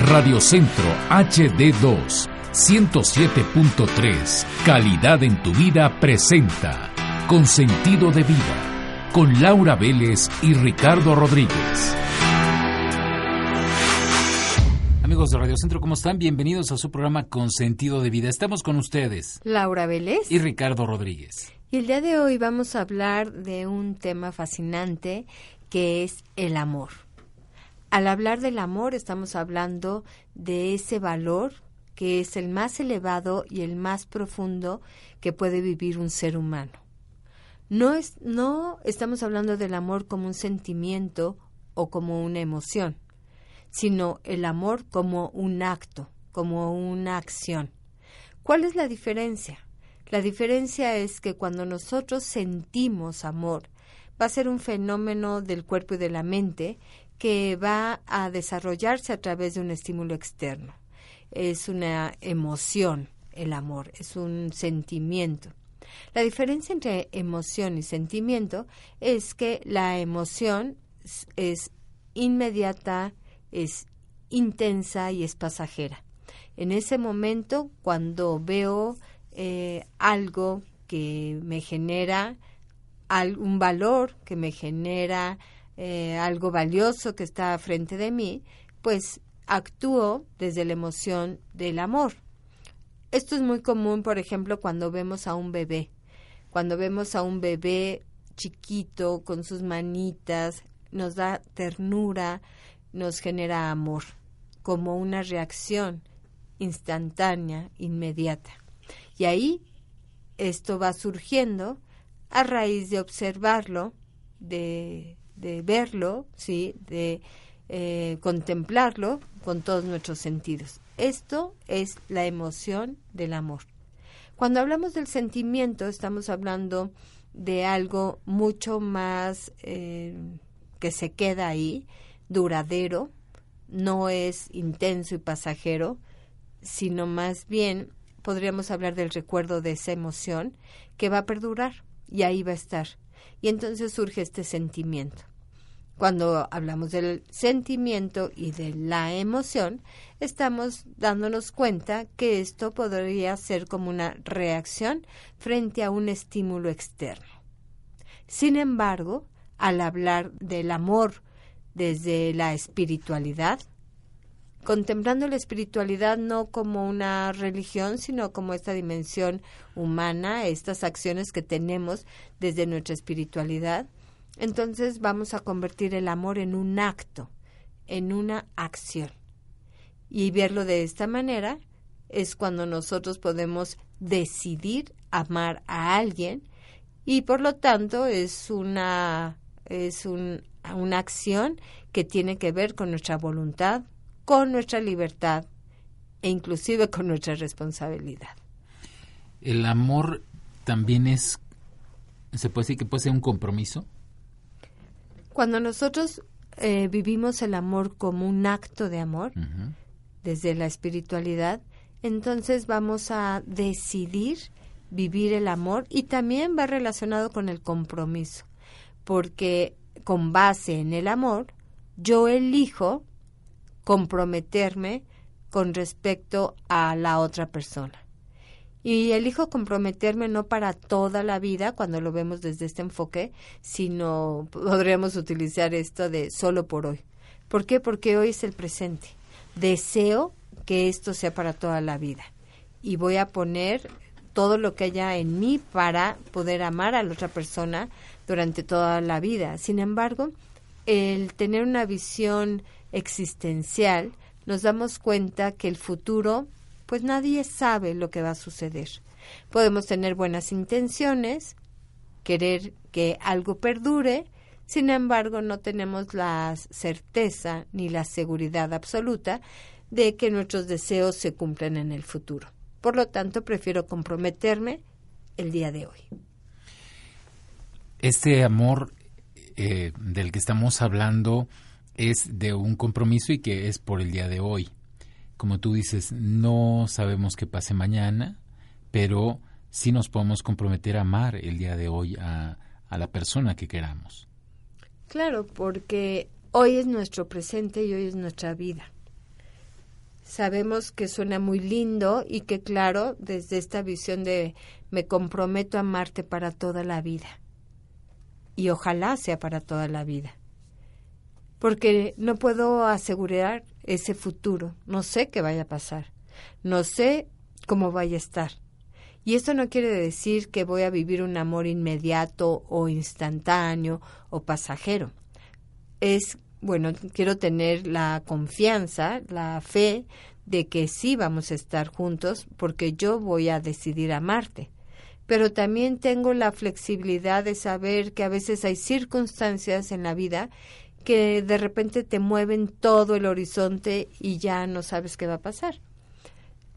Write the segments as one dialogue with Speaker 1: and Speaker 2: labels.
Speaker 1: Radio Centro HD2 107.3 Calidad en tu vida presenta Con sentido de vida con Laura Vélez y Ricardo Rodríguez.
Speaker 2: Amigos de Radio Centro, ¿cómo están? Bienvenidos a su programa Con sentido de vida. Estamos con ustedes.
Speaker 3: Laura Vélez.
Speaker 2: Y Ricardo Rodríguez.
Speaker 3: Y el día de hoy vamos a hablar de un tema fascinante que es el amor. Al hablar del amor estamos hablando de ese valor que es el más elevado y el más profundo que puede vivir un ser humano. No, es, no estamos hablando del amor como un sentimiento o como una emoción, sino el amor como un acto, como una acción. ¿Cuál es la diferencia? La diferencia es que cuando nosotros sentimos amor, va a ser un fenómeno del cuerpo y de la mente que va a desarrollarse a través de un estímulo externo. Es una emoción, el amor, es un sentimiento. La diferencia entre emoción y sentimiento es que la emoción es inmediata, es intensa y es pasajera. En ese momento, cuando veo eh, algo que me genera un valor, que me genera eh, algo valioso que está frente de mí, pues actúo desde la emoción del amor. Esto es muy común, por ejemplo, cuando vemos a un bebé. Cuando vemos a un bebé chiquito con sus manitas, nos da ternura, nos genera amor, como una reacción instantánea, inmediata. Y ahí esto va surgiendo a raíz de observarlo, de, verlo, ¿sí? de eh, contemplarlo con todos nuestros sentidos. Esto es la emoción del amor. Cuando hablamos del sentimiento, estamos hablando de algo mucho más eh, que se queda ahí, duradero, no es intenso y pasajero, sino más bien podríamos hablar del recuerdo de esa emoción que va a perdurar y ahí va a estar. Y entonces surge este sentimiento. Cuando hablamos del sentimiento y de la emoción, estamos dándonos cuenta que esto podría ser como una reacción frente a un estímulo externo. Sin embargo, al hablar del amor desde la espiritualidad, contemplando la espiritualidad no como una religión, sino como esta dimensión humana, estas acciones que tenemos desde nuestra espiritualidad, entonces vamos a convertir el amor en un acto, en una acción. Y verlo de esta manera es cuando nosotros podemos decidir amar a alguien y por lo tanto es una es una acción que tiene que ver con nuestra voluntad, con nuestra libertad e inclusive con nuestra responsabilidad.
Speaker 2: El amor también es se puede decir que puede ser un compromiso.
Speaker 3: Cuando nosotros eh, vivimos el amor como un acto de amor, desde la espiritualidad, entonces vamos a decidir vivir el amor y también va relacionado con el compromiso, porque con base en el amor, yo elijo comprometerme con respecto a la otra persona. Y elijo comprometerme no para toda la vida, cuando lo vemos desde este enfoque, sino podríamos utilizar esto de solo por hoy. ¿Por qué? Porque hoy es el presente. Deseo que esto sea para toda la vida. Y voy a poner todo lo que haya en mí para poder amar a la otra persona durante toda la vida. Sin embargo, el tener una visión existencial, nos damos cuenta que el futuro pues nadie sabe lo que va a suceder. Podemos tener buenas intenciones, querer que algo perdure, sin embargo no tenemos la certeza ni la seguridad absoluta de que nuestros deseos se cumplan en el futuro. Por lo tanto, prefiero comprometerme el día de hoy.
Speaker 2: Este amor eh, del que estamos hablando es de un compromiso y que es por el día de hoy como tú dices, no sabemos qué pase mañana, pero sí nos podemos comprometer a amar el día de hoy a, a la persona que queramos.
Speaker 3: Claro, porque hoy es nuestro presente y hoy es nuestra vida. sabemos que suena muy lindo y que claro, desde esta visión de me comprometo a amarte para toda la vida. Y ojalá sea para toda la vida. Porque no puedo asegurar ese futuro, no sé qué vaya a pasar, no sé cómo vaya a estar. Y esto no quiere decir que voy a vivir un amor inmediato o instantáneo o pasajero. Es bueno, quiero tener la confianza, la fe de que sí vamos a estar juntos porque yo voy a decidir amarte. Pero también tengo la flexibilidad de saber que a veces hay circunstancias en la vida que de repente te mueven todo el horizonte y ya no sabes qué va a pasar.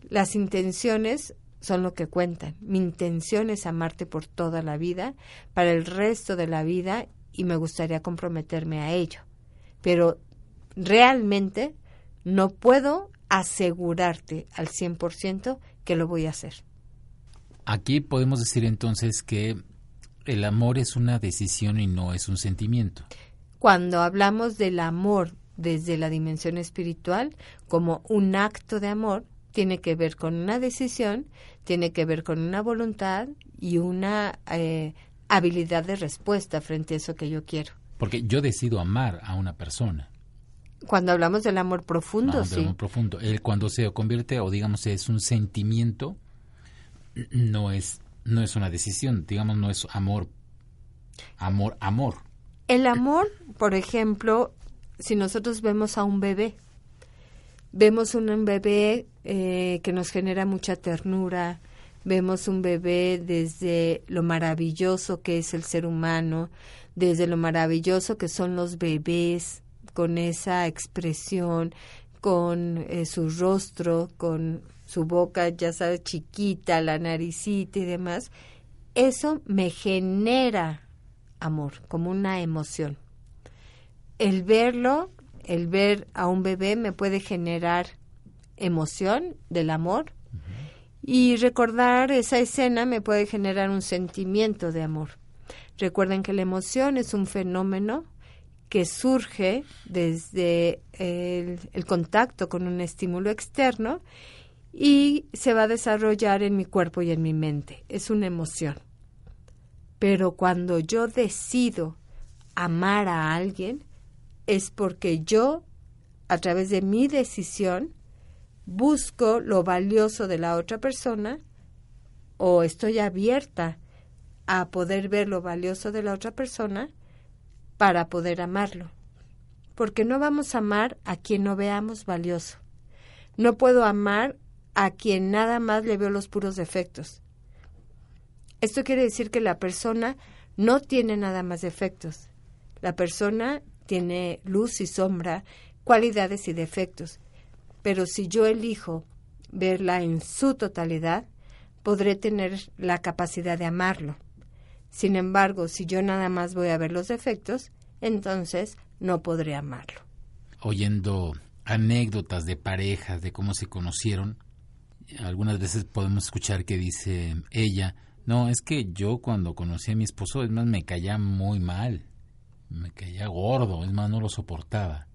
Speaker 3: Las intenciones son lo que cuentan. Mi intención es amarte por toda la vida, para el resto de la vida, y me gustaría comprometerme a ello pero realmente no puedo asegurarte al 100% que lo voy a hacer.
Speaker 2: Aquí podemos decir entonces que el amor es una decisión y no es un sentimiento.
Speaker 3: Cuando hablamos del amor desde la dimensión espiritual como un acto de amor, tiene que ver con una decisión, tiene que ver con una voluntad y una eh, habilidad de respuesta frente a eso que yo quiero.
Speaker 2: Porque yo decido amar a una persona.
Speaker 3: Cuando hablamos del amor profundo, sí.
Speaker 2: amor profundo. El cuando se convierte o digamos es un sentimiento, no es no es una decisión, digamos no es amor amor amor.
Speaker 3: El amor, por ejemplo, si nosotros vemos a un bebé, vemos un bebé eh, que nos genera mucha ternura, vemos un bebé desde lo maravilloso que es el ser humano, desde lo maravilloso que son los bebés, con esa expresión, con eh, su rostro, con su boca, ya sabes, chiquita, la naricita y demás, eso me genera amor, como una emoción. El verlo, el ver a un bebé me puede generar emoción del amor y recordar esa escena me puede generar un sentimiento de amor. Recuerden que la emoción es un fenómeno que surge desde el, contacto con un estímulo externo y se va a desarrollar en mi cuerpo y en mi mente. Es una emoción. Pero cuando yo decido amar a alguien, es porque yo, a través de mi decisión, busco lo valioso de la otra persona o estoy abierta a poder ver lo valioso de la otra persona para poder amarlo. Porque no vamos a amar a quien no veamos valioso. No puedo amar a quien nada más le veo los puros defectos. Esto quiere decir que la persona no tiene nada más defectos. La persona tiene luz y sombra, cualidades y defectos. Pero si yo elijo verla en su totalidad, podré tener la capacidad de amarlo. Sin embargo, si yo nada más voy a ver los defectos, entonces no podré amarlo.
Speaker 2: Oyendo anécdotas de parejas, de cómo se conocieron, algunas veces podemos escuchar que dice ella, no, es que yo cuando conocí a mi esposo, es más, me caía muy mal, me caía gordo, es más, no lo soportaba.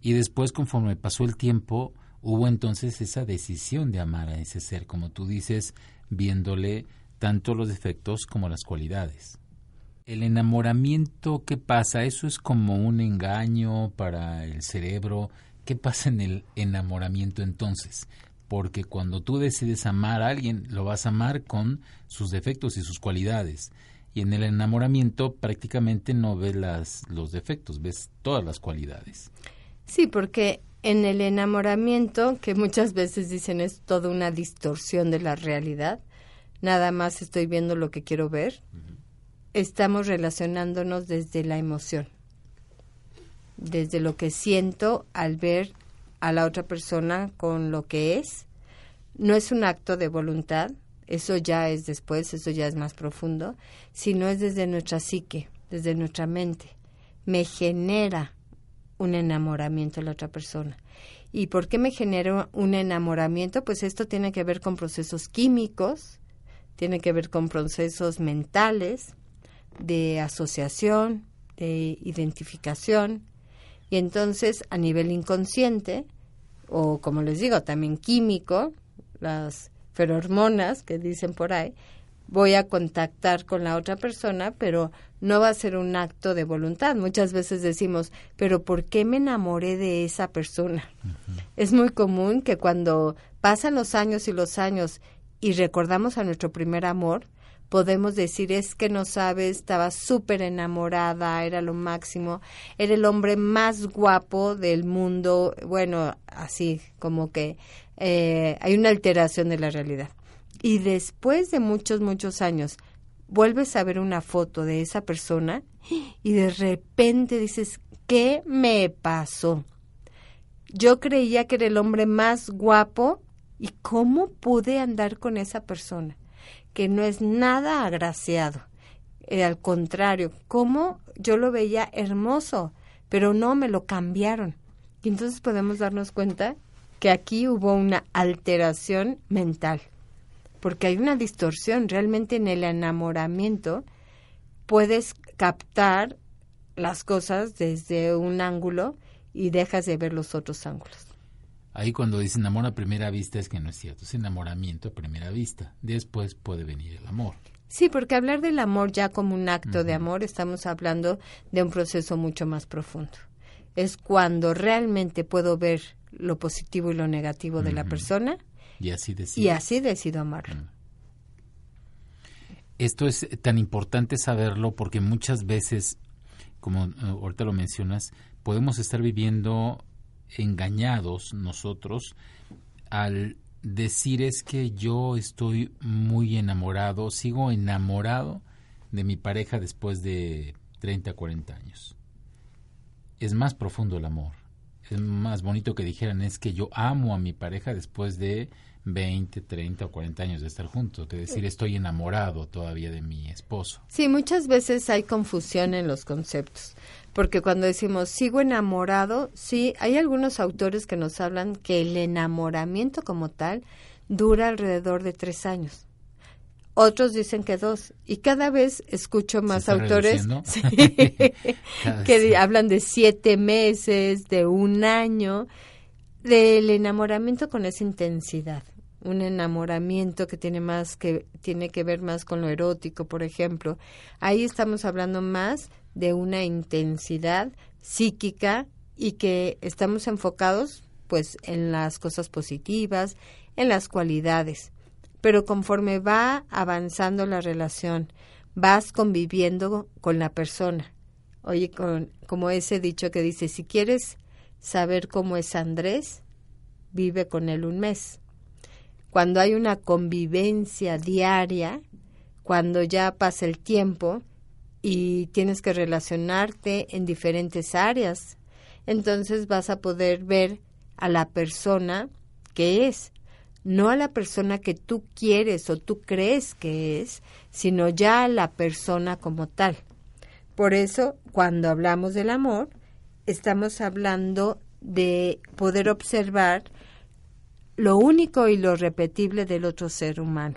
Speaker 2: Y después, conforme pasó el tiempo, hubo entonces esa decisión de amar a ese ser, como tú dices, viéndole tanto los defectos como las cualidades. El enamoramiento, ¿qué pasa? Eso es como un engaño para el cerebro. ¿Qué pasa en el enamoramiento entonces? Porque cuando tú decides amar a alguien, lo vas a amar con sus defectos y sus cualidades. Y en el enamoramiento prácticamente no ves las, los defectos, ves todas las cualidades.
Speaker 3: Sí, porque en el enamoramiento, que muchas veces dicen es toda una distorsión de la realidad, nada más estoy viendo lo que quiero ver, estamos relacionándonos desde la emoción, desde lo que siento al ver a la otra persona con lo que es. No es un acto de voluntad, eso ya es después, eso ya es más profundo, sino es desde nuestra psique, desde nuestra mente. Me genera un enamoramiento de la otra persona. ¿Y por qué me genera un enamoramiento? Pues esto tiene que ver con procesos químicos, tiene que ver con procesos mentales, de asociación, de identificación, y entonces a nivel inconsciente o como les digo, también químico, las ferormonas que dicen por ahí, voy a contactar con la otra persona, pero no va a ser un acto de voluntad. Muchas veces decimos, pero ¿por qué me enamoré de esa persona? Es muy común que cuando pasan los años y los años y recordamos a nuestro primer amor, podemos decir es que no sabes, estaba súper enamorada, era lo máximo, era el hombre más guapo del mundo, bueno, así como que eh, hay una alteración de la realidad. Y después de muchos, muchos años, vuelves a ver una foto de esa persona y de repente dices, ¿qué me pasó? Yo creía que era el hombre más guapo y cómo pude andar con esa persona, que no es nada agraciado. Eh, al contrario, cómo yo lo veía hermoso, pero no me lo cambiaron. Y entonces podemos darnos cuenta que aquí hubo una alteración mental porque hay una distorsión. Realmente en el enamoramiento puedes captar las cosas desde un ángulo y dejas de ver los otros ángulos.
Speaker 2: Ahí cuando dice amor a primera vista es que no es cierto, es enamoramiento a primera vista. Después puede venir el amor.
Speaker 3: Sí, porque hablar del amor ya como un acto de amor, estamos hablando de un proceso mucho más profundo. Es cuando realmente puedo ver lo positivo y lo negativo de la persona
Speaker 2: y así decido.
Speaker 3: Y así decido amarlo.
Speaker 2: Esto es tan importante saberlo porque muchas veces, como eh, ahorita lo mencionas, podemos estar viviendo engañados nosotros al decir es que yo estoy muy enamorado, sigo enamorado de mi pareja después de 30, 40 años. Es más profundo el amor. Es más bonito que dijeran es que yo amo a mi pareja después de 20, 30 o 40 años de estar juntos, que decir estoy enamorado todavía de mi esposo.
Speaker 3: Sí, muchas veces hay confusión en los conceptos, porque cuando decimos sigo enamorado, sí, hay algunos autores que nos hablan que el enamoramiento como tal dura alrededor de tres años. Otros dicen que dos. Y cada vez escucho más autores que hablan de siete meses, de un año del enamoramiento con esa intensidad un enamoramiento que tiene más que tiene que ver más con lo erótico, por ejemplo. Ahí estamos hablando más de una intensidad psíquica y que estamos enfocados pues en las cosas positivas, en las cualidades. Pero conforme va avanzando la relación, vas conviviendo con la persona. Oye, con, como ese dicho que dice, si quieres saber cómo es Andrés, vive con él un mes. Cuando hay una convivencia diaria, cuando ya pasa el tiempo y tienes que relacionarte en diferentes áreas, entonces vas a poder ver a la persona que es, no a la persona que tú quieres o tú crees que es, sino ya a la persona como tal. Por eso, cuando hablamos del amor, estamos hablando de poder observar lo único y lo repetible del otro ser humano.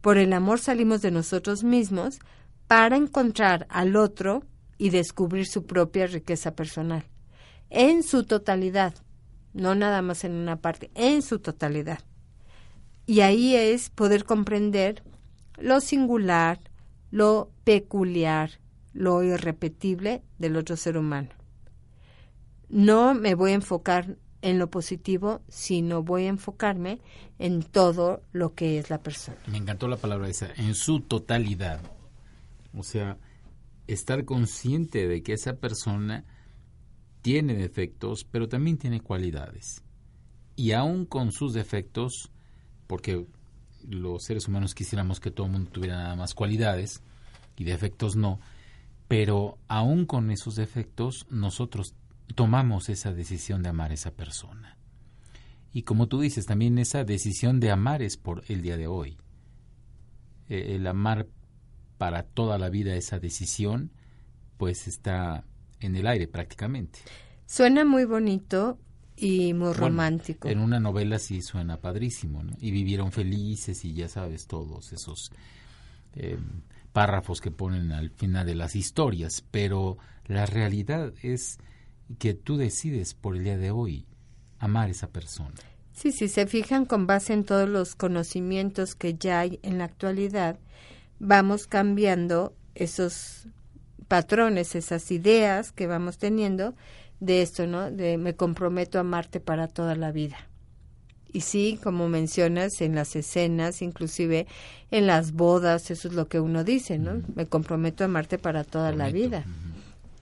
Speaker 3: Por el amor salimos de nosotros mismos para encontrar al otro y descubrir su propia riqueza personal, en su totalidad, no nada más en una parte, en su totalidad. Y ahí es poder comprender lo singular, lo peculiar, lo irrepetible del otro ser humano. No me voy a enfocar en lo positivo, sino voy a enfocarme en todo lo que es la persona.
Speaker 2: Me encantó la palabra esa, en su totalidad. O sea, estar consciente de que esa persona tiene defectos, pero también tiene cualidades. Y aún con sus defectos, porque los seres humanos quisiéramos que todo el mundo tuviera nada más cualidades y defectos no, pero aún con esos defectos nosotros tomamos esa decisión de amar a esa persona. Y como tú dices, también esa decisión de amar es por el día de hoy. E, el amar para toda la vida esa decisión, pues está en el aire prácticamente.
Speaker 3: Suena muy bonito y muy romántico.
Speaker 2: En una novela sí suena padrísimo, ¿no? Y vivieron felices y ya sabes todos esos eh, párrafos que ponen al final de las historias, pero la realidad es que tú decides por el día de hoy amar a esa persona.
Speaker 3: Sí, si se fijan con base en todos los conocimientos que ya hay en la actualidad, vamos cambiando esos patrones, esas ideas que vamos teniendo de esto, ¿no? De me comprometo a amarte para toda la vida. Y sí, como mencionas, en las escenas, inclusive en las bodas, eso es lo que uno dice, ¿no? Me comprometo a amarte para toda la vida.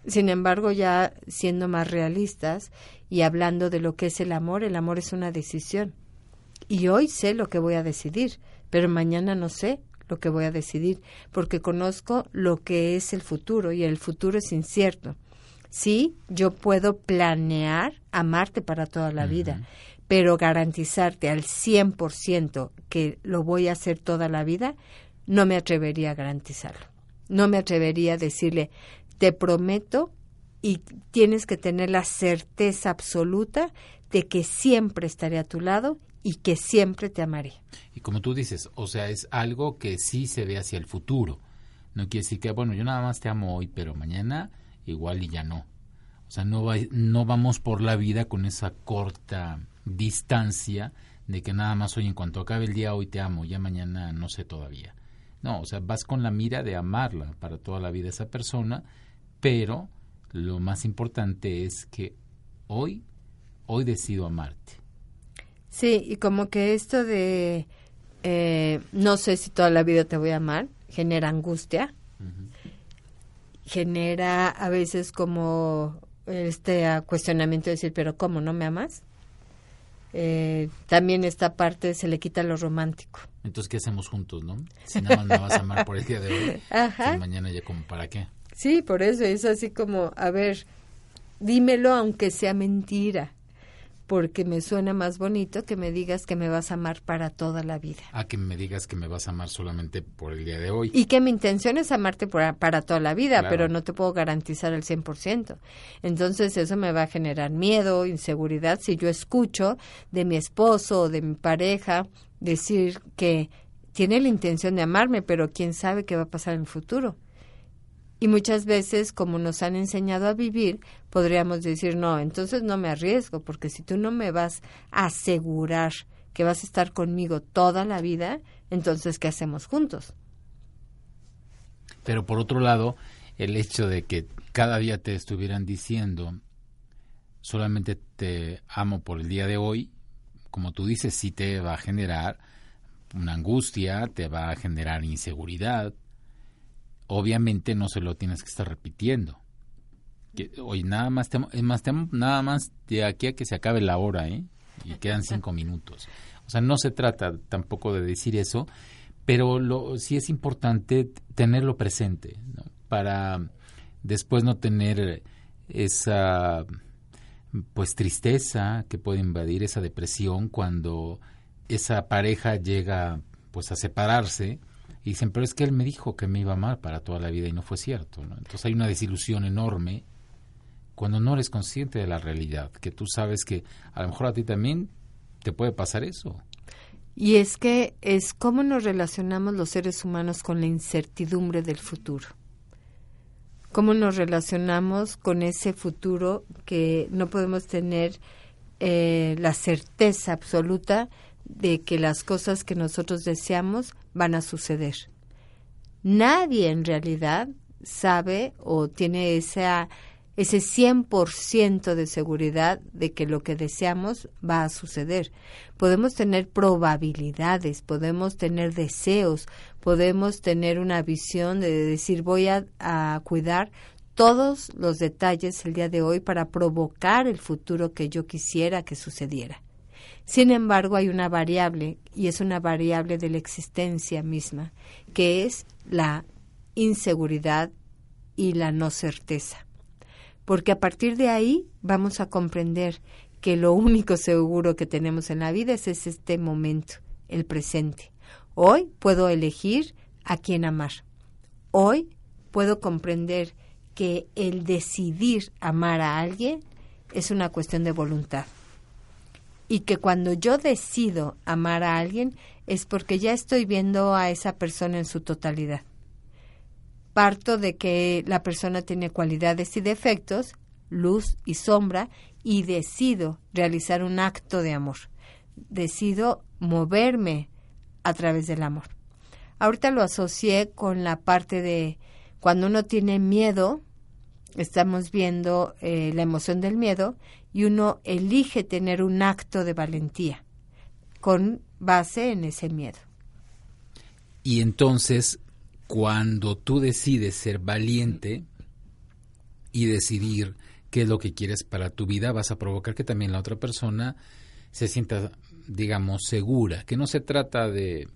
Speaker 3: Sin embargo, ya siendo más realistas y hablando de lo que es el amor, el amor es una decisión. Y hoy sé lo que voy a decidir, pero mañana no sé lo que voy a decidir, porque conozco lo que es el futuro y el futuro es incierto. Sí, yo puedo planear amarte para toda la vida, pero garantizarte al 100% que lo voy a hacer toda la vida, no me atrevería a garantizarlo. No me atrevería a decirle, te prometo y tienes que tener la certeza absoluta de que siempre estaré a tu lado y que siempre te amaré.
Speaker 2: Y como tú dices, o sea, es algo que sí se ve hacia el futuro. No quiere decir que, bueno, yo nada más te amo hoy, pero mañana igual y ya no. O sea, no, va, no vamos por la vida con esa corta distancia de que nada más hoy en cuanto acabe el día hoy te amo, ya mañana no sé todavía. No, o sea, vas con la mira de amarla para toda la vida esa persona, pero lo más importante es que hoy, hoy decido amarte.
Speaker 3: Sí, y como que esto de eh, no sé si toda la vida te voy a amar, genera angustia, genera a veces como este cuestionamiento de decir, pero ¿cómo no me amas? Eh, también esta parte se le quita lo romántico.
Speaker 2: Entonces, ¿qué hacemos juntos, no? Si nada más me vas a amar por el día de hoy, Ajá. mañana ya como, ¿para qué?
Speaker 3: Sí, por eso es así como, a ver, dímelo aunque sea mentira porque me suena más bonito que me digas que me vas a amar para toda la vida.
Speaker 2: A que me digas que me vas a amar solamente por el día de hoy.
Speaker 3: Y que mi intención es amarte para toda la vida, pero no te puedo garantizar el 100%. Entonces eso me va a generar miedo, inseguridad, si yo escucho de mi esposo o de mi pareja decir que tiene la intención de amarme, pero quién sabe qué va a pasar en el futuro. Y muchas veces, como nos han enseñado a vivir, podríamos decir, no, entonces no me arriesgo, porque si tú no me vas a asegurar que vas a estar conmigo toda la vida, entonces, ¿qué hacemos juntos?
Speaker 2: Pero por otro lado, el hecho de que cada día te estuvieran diciendo, solamente te amo por el día de hoy, como tú dices, sí te va a generar una angustia, te va a generar inseguridad, obviamente no se lo tienes que estar repitiendo. Hoy nada más, te, más nada más de aquí a que se acabe la hora, ¿eh? Y quedan cinco minutos. O sea, no se trata tampoco de decir eso, pero lo, sí es importante tenerlo presente, ¿no? Para después no tener esa pues tristeza que puede invadir esa depresión cuando esa pareja llega pues a separarse y dicen, pero es que él me dijo que me iba a amar para toda la vida y no fue cierto. ¿no? Entonces hay una desilusión enorme cuando no eres consciente de la realidad, que tú sabes que a lo mejor a ti también te puede pasar eso.
Speaker 3: Y es que es cómo nos relacionamos los seres humanos con la incertidumbre del futuro. Cómo nos relacionamos con ese futuro que no podemos tener eh, la certeza absoluta de que las cosas que nosotros deseamos van a suceder. Nadie en realidad sabe o tiene esa, ese 100% de seguridad de que lo que deseamos va a suceder. Podemos tener probabilidades, podemos tener deseos, podemos tener una visión de decir voy a, a cuidar todos los detalles el día de hoy para provocar el futuro que yo quisiera que sucediera. Sin embargo, hay una variable, y es una variable de la existencia misma, que es la inseguridad y la no certeza. Porque a partir de ahí vamos a comprender que lo único seguro que tenemos en la vida es, este momento, el presente. Hoy puedo elegir a quién amar. Hoy puedo comprender que el decidir amar a alguien es una cuestión de voluntad y que cuando yo decido amar a alguien es porque ya estoy viendo a esa persona en su totalidad. Parto de que la persona tiene cualidades y defectos, luz y sombra y decido realizar un acto de amor. Decido moverme a través del amor. Ahorita lo asocié con la parte de cuando uno tiene miedo, estamos viendo eh, la emoción del miedo y uno elige tener un acto de valentía con base en ese miedo.
Speaker 2: Y entonces, cuando tú decides ser valiente y decidir qué es lo que quieres para tu vida, vas a provocar que también la otra persona se sienta, digamos, segura, que no se trata de,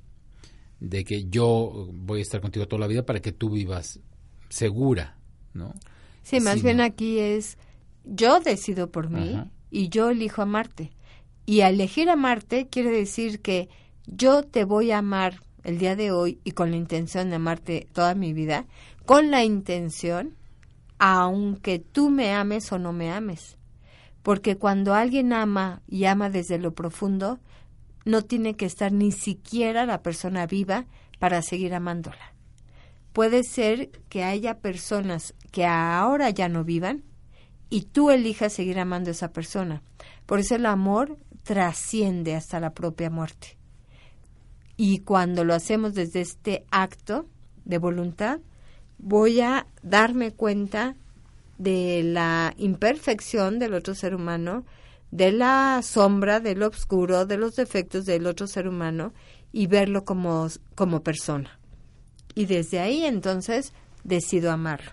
Speaker 2: de que yo voy a estar contigo toda la vida para que tú vivas segura, ¿no?
Speaker 3: Sí, más bien aquí es yo decido por mí y yo elijo amarte. Y al elegir amarte quiere decir que yo te voy a amar el día de hoy y con la intención de amarte toda mi vida, con la intención, aunque tú me ames o no me ames. Porque cuando alguien ama y ama desde lo profundo, no tiene que estar ni siquiera la persona viva para seguir amándola. Puede ser que haya personas que ahora ya no vivan y tú elijas seguir amando a esa persona. Por eso el amor trasciende hasta la propia muerte. Y cuando lo hacemos desde este acto de voluntad, voy a darme cuenta de la imperfección del otro ser humano, de la sombra, del oscuro, de los defectos del otro ser humano y verlo como, como persona y desde ahí entonces decido amarlo.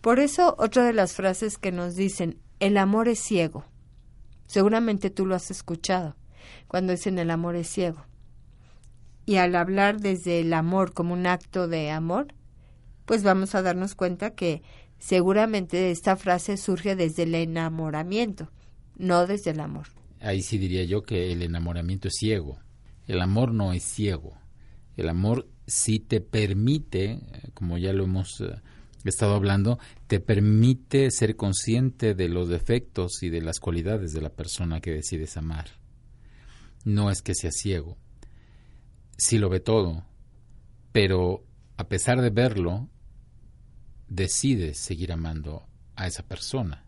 Speaker 3: Por eso otra de las frases que nos dicen, el amor es ciego. Seguramente tú lo has escuchado, cuando dicen el amor es ciego. Y al hablar desde el amor como un acto de amor, pues vamos a darnos cuenta que seguramente esta frase surge desde el enamoramiento, no desde el amor.
Speaker 2: Ahí sí diría yo que el enamoramiento es ciego. El amor no es ciego. El amor si te permite, como ya lo hemos eh, estado hablando, te permite ser consciente de los defectos y de las cualidades de la persona que decides amar. No es que sea ciego, sí lo ve todo, pero a pesar de verlo, decides seguir amando a esa persona.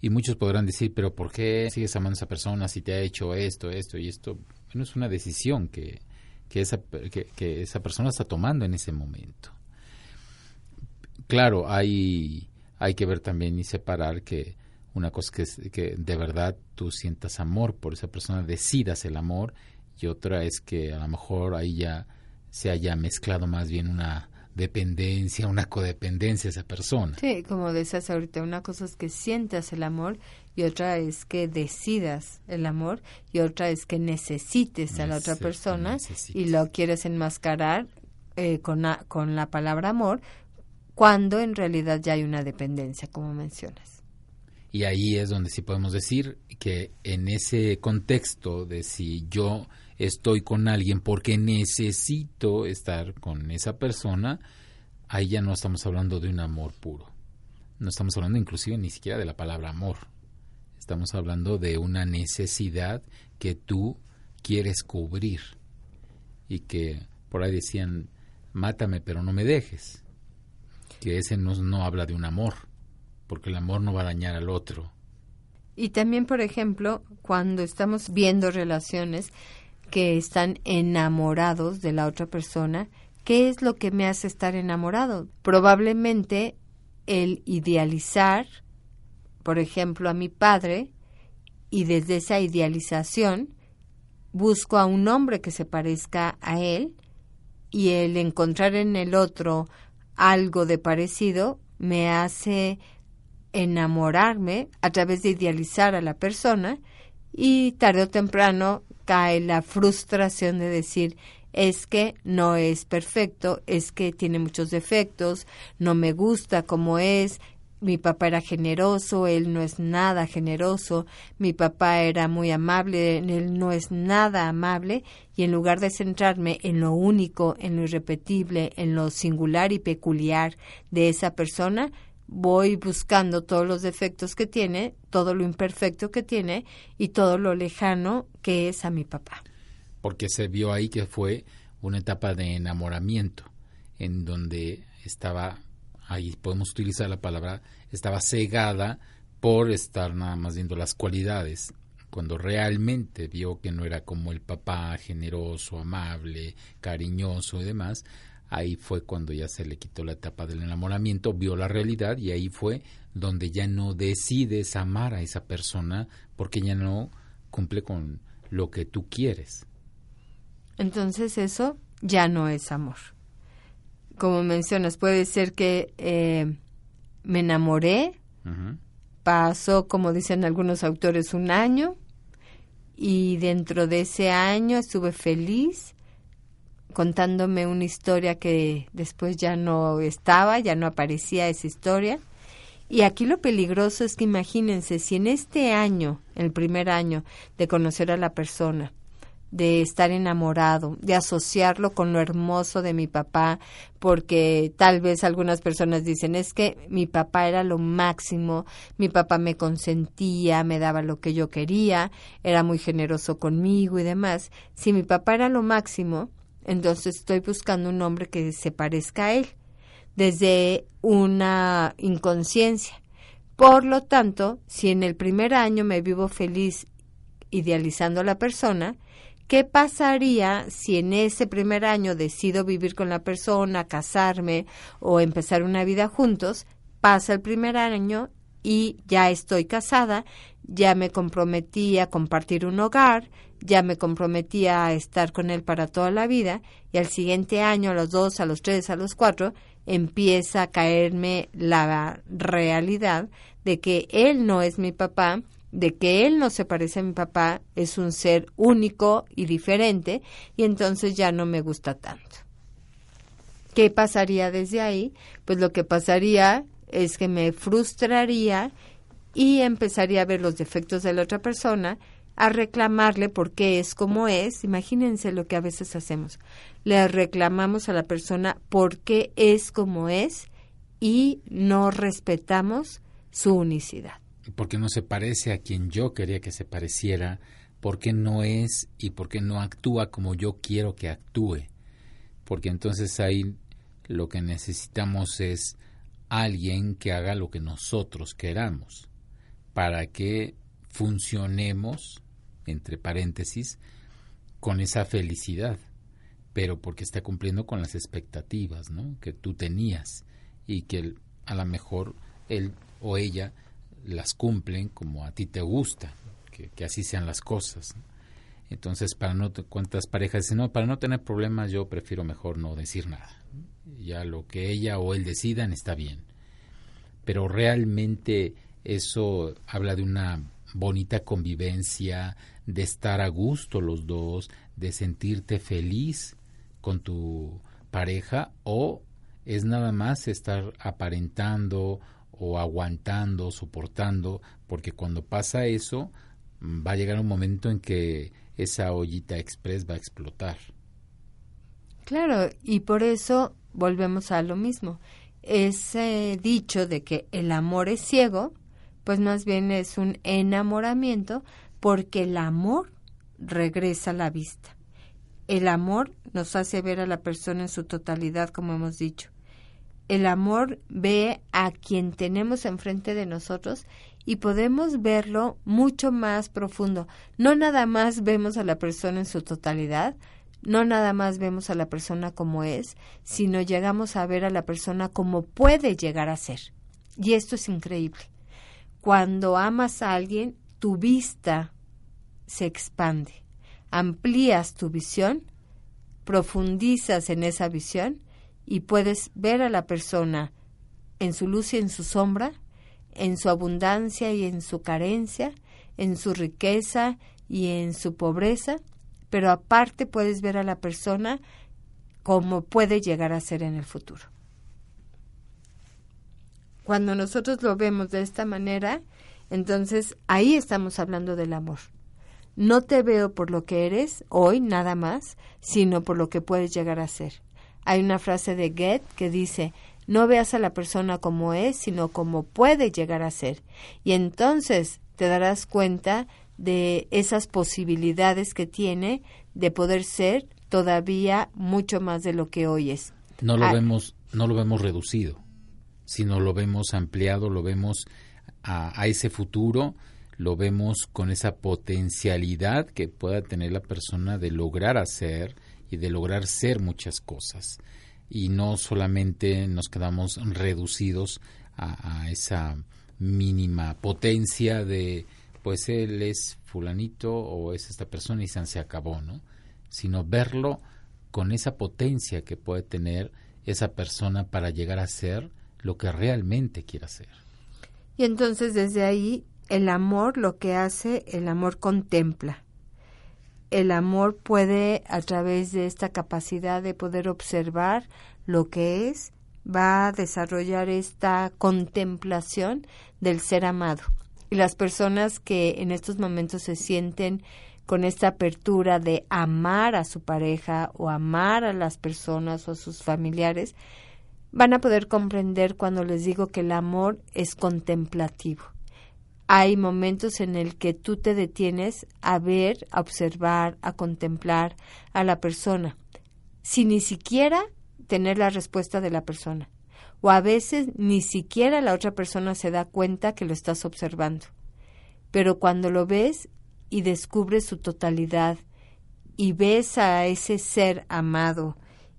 Speaker 2: Y muchos podrán decir, pero ¿por qué sigues amando a esa persona si te ha hecho esto, esto y esto? Bueno, es una decisión que, que esa, que, esa persona está tomando en ese momento. Claro, hay, hay que ver también y separar que una cosa que que de verdad tú sientas amor por esa persona, decidas el amor, y otra es que a lo mejor ahí ya se haya mezclado más bien una dependencia, una codependencia a esa persona.
Speaker 3: Sí, como decías ahorita, una cosa es que sientas el amor y otra es que decidas el amor y otra es que necesites a la otra persona y lo quieres enmascarar eh, con, la, con la palabra amor cuando en realidad ya hay una dependencia, como mencionas.
Speaker 2: Y ahí es donde sí podemos decir que en ese contexto de si yo estoy con alguien porque necesito estar con esa persona, ahí ya no estamos hablando de un amor puro. No estamos hablando inclusive ni siquiera de la palabra amor. Estamos hablando de una necesidad que tú quieres cubrir y que por ahí decían, mátame pero no me dejes. Que ese no, no habla de un amor, porque el amor no va a dañar al otro.
Speaker 3: Y también, por ejemplo, cuando estamos viendo relaciones que están enamorados de la otra persona, ¿qué es lo que me hace estar enamorado? Probablemente el idealizar por ejemplo, a mi padre y desde esa idealización busco a un hombre que se parezca a él y el encontrar en el otro algo de parecido me hace enamorarme a través de idealizar a la persona y tarde o temprano cae la frustración de decir es que no es perfecto, es que tiene muchos defectos, no me gusta como es, mi papá era generoso, él no es nada generoso, mi papá era muy amable, él no es nada amable, y en lugar de centrarme en lo único, en lo irrepetible, en lo singular y peculiar de esa persona, voy buscando todos los defectos que tiene, todo lo imperfecto que tiene y todo lo lejano que es a mi papá.
Speaker 2: Porque se vio ahí que fue una etapa de enamoramiento, en donde estaba ahí podemos utilizar la palabra estaba cegada por estar nada más viendo las cualidades, cuando realmente vio que no era como el papá generoso, amable, cariñoso y demás, ahí fue cuando ya se le quitó la etapa del enamoramiento, vio la realidad y ahí fue donde ya no decides amar a esa persona porque ya no cumple con lo que tú quieres.
Speaker 3: Entonces eso ya no es amor. Como mencionas, puede ser que eh, me enamoré, pasó, como dicen algunos autores, un año y dentro de ese año estuve feliz contándome una historia que después ya no estaba, ya no aparecía esa historia. Y aquí lo peligroso es que imagínense, si en este año, el primer año de conocer a la persona, de estar enamorado, de asociarlo con lo hermoso de mi papá, porque tal vez algunas personas dicen, es que mi papá era lo máximo, mi papá me consentía, me daba lo que yo quería, era muy generoso conmigo y demás. Si mi papá era lo máximo, entonces estoy buscando un hombre que se parezca a él, desde una inconsciencia. Por lo tanto, si en el primer año me vivo feliz idealizando a la persona, ¿Qué pasaría si en ese primer año decido vivir con la persona, casarme o empezar una vida juntos? Pasa el primer año y ya estoy casada, ya me comprometí a compartir un hogar, ya me comprometí a estar con él para toda la vida y al siguiente año, a los dos, a los tres, a los cuatro, empieza a caerme la realidad de que él no es mi papá, de que él no se parece a mi papá, es un ser único y diferente, y entonces ya no me gusta tanto. ¿Qué pasaría desde ahí? Pues lo que pasaría es que me frustraría y empezaría a ver los defectos de la otra persona, a reclamarle por qué es como es. Imagínense lo que a veces hacemos. Le reclamamos a la persona por qué es como es y no respetamos su unicidad
Speaker 2: porque no se parece a quien yo quería que se pareciera, porque no es y porque no actúa como yo quiero que actúe. Porque entonces ahí lo que necesitamos es alguien que haga lo que nosotros queramos, para que funcionemos, entre paréntesis, con esa felicidad, pero porque está cumpliendo con las expectativas ¿no? que tú tenías y que a lo mejor él o ella las cumplen como a ti te gusta, que, así sean las cosas. Entonces, para no cuántas parejas dicen, no, para no tener problemas yo prefiero mejor no decir nada. Ya lo que ella o él decidan está bien. Pero realmente eso habla de una bonita convivencia, de estar a gusto los dos, de sentirte feliz con tu pareja o es nada más estar aparentando o aguantando, soportando, porque cuando pasa eso, mm, va a llegar un momento en que esa ollita express va a explotar.
Speaker 3: Claro, y por eso volvemos a lo mismo. Ese dicho de que el amor es ciego, pues más bien es un enamoramiento porque el amor regresa a la vista. El amor nos hace ver a la persona en su totalidad, como hemos dicho el amor ve a quien tenemos enfrente de nosotros y podemos verlo mucho más profundo. No nada más vemos a la persona en su totalidad, no nada más vemos a la persona como es, sino llegamos a ver a la persona como puede llegar a ser. Y esto es increíble. Cuando amas a alguien, tu vista se expande, amplías tu visión, profundizas en esa visión y puedes ver a la persona en su luz y en su sombra, en su abundancia y en su carencia, en su riqueza y en su pobreza, pero aparte puedes ver a la persona como puede llegar a ser en el futuro. Cuando nosotros lo vemos de esta manera, entonces ahí estamos hablando del amor. No te veo por lo que eres hoy nada más, sino por lo que puedes llegar a ser. Hay una frase de Goethe que dice, no veas a la persona como es, sino como puede llegar a ser. Y entonces te darás cuenta de esas posibilidades que tiene de poder ser todavía mucho más de lo que hoy es.
Speaker 2: No lo vemos, no lo vemos reducido, sino lo vemos ampliado, lo vemos a, ese futuro, lo vemos con esa potencialidad que pueda tener la persona de lograr hacer y de lograr ser muchas cosas. Y no solamente nos quedamos reducidos a, a esa mínima potencia de pues él es fulanito o es esta persona y se acabó, ¿no? Sino verlo con esa potencia que puede tener esa persona para llegar a ser lo que realmente quiere ser.
Speaker 3: Y entonces desde ahí el amor lo que hace, el amor contempla. El amor puede, a través de esta capacidad de poder observar lo que es, va a desarrollar esta contemplación del ser amado. Y las personas que en estos momentos se sienten con esta apertura de amar a su pareja o amar a las personas o a sus familiares, van a poder comprender cuando les digo que el amor es contemplativo. Hay momentos en el que tú te detienes a ver, a observar, a contemplar a la persona, sin ni siquiera tener la respuesta de la persona. O a veces ni siquiera la otra persona se da cuenta que lo estás observando. Pero cuando lo ves y descubres su totalidad y ves a ese ser amado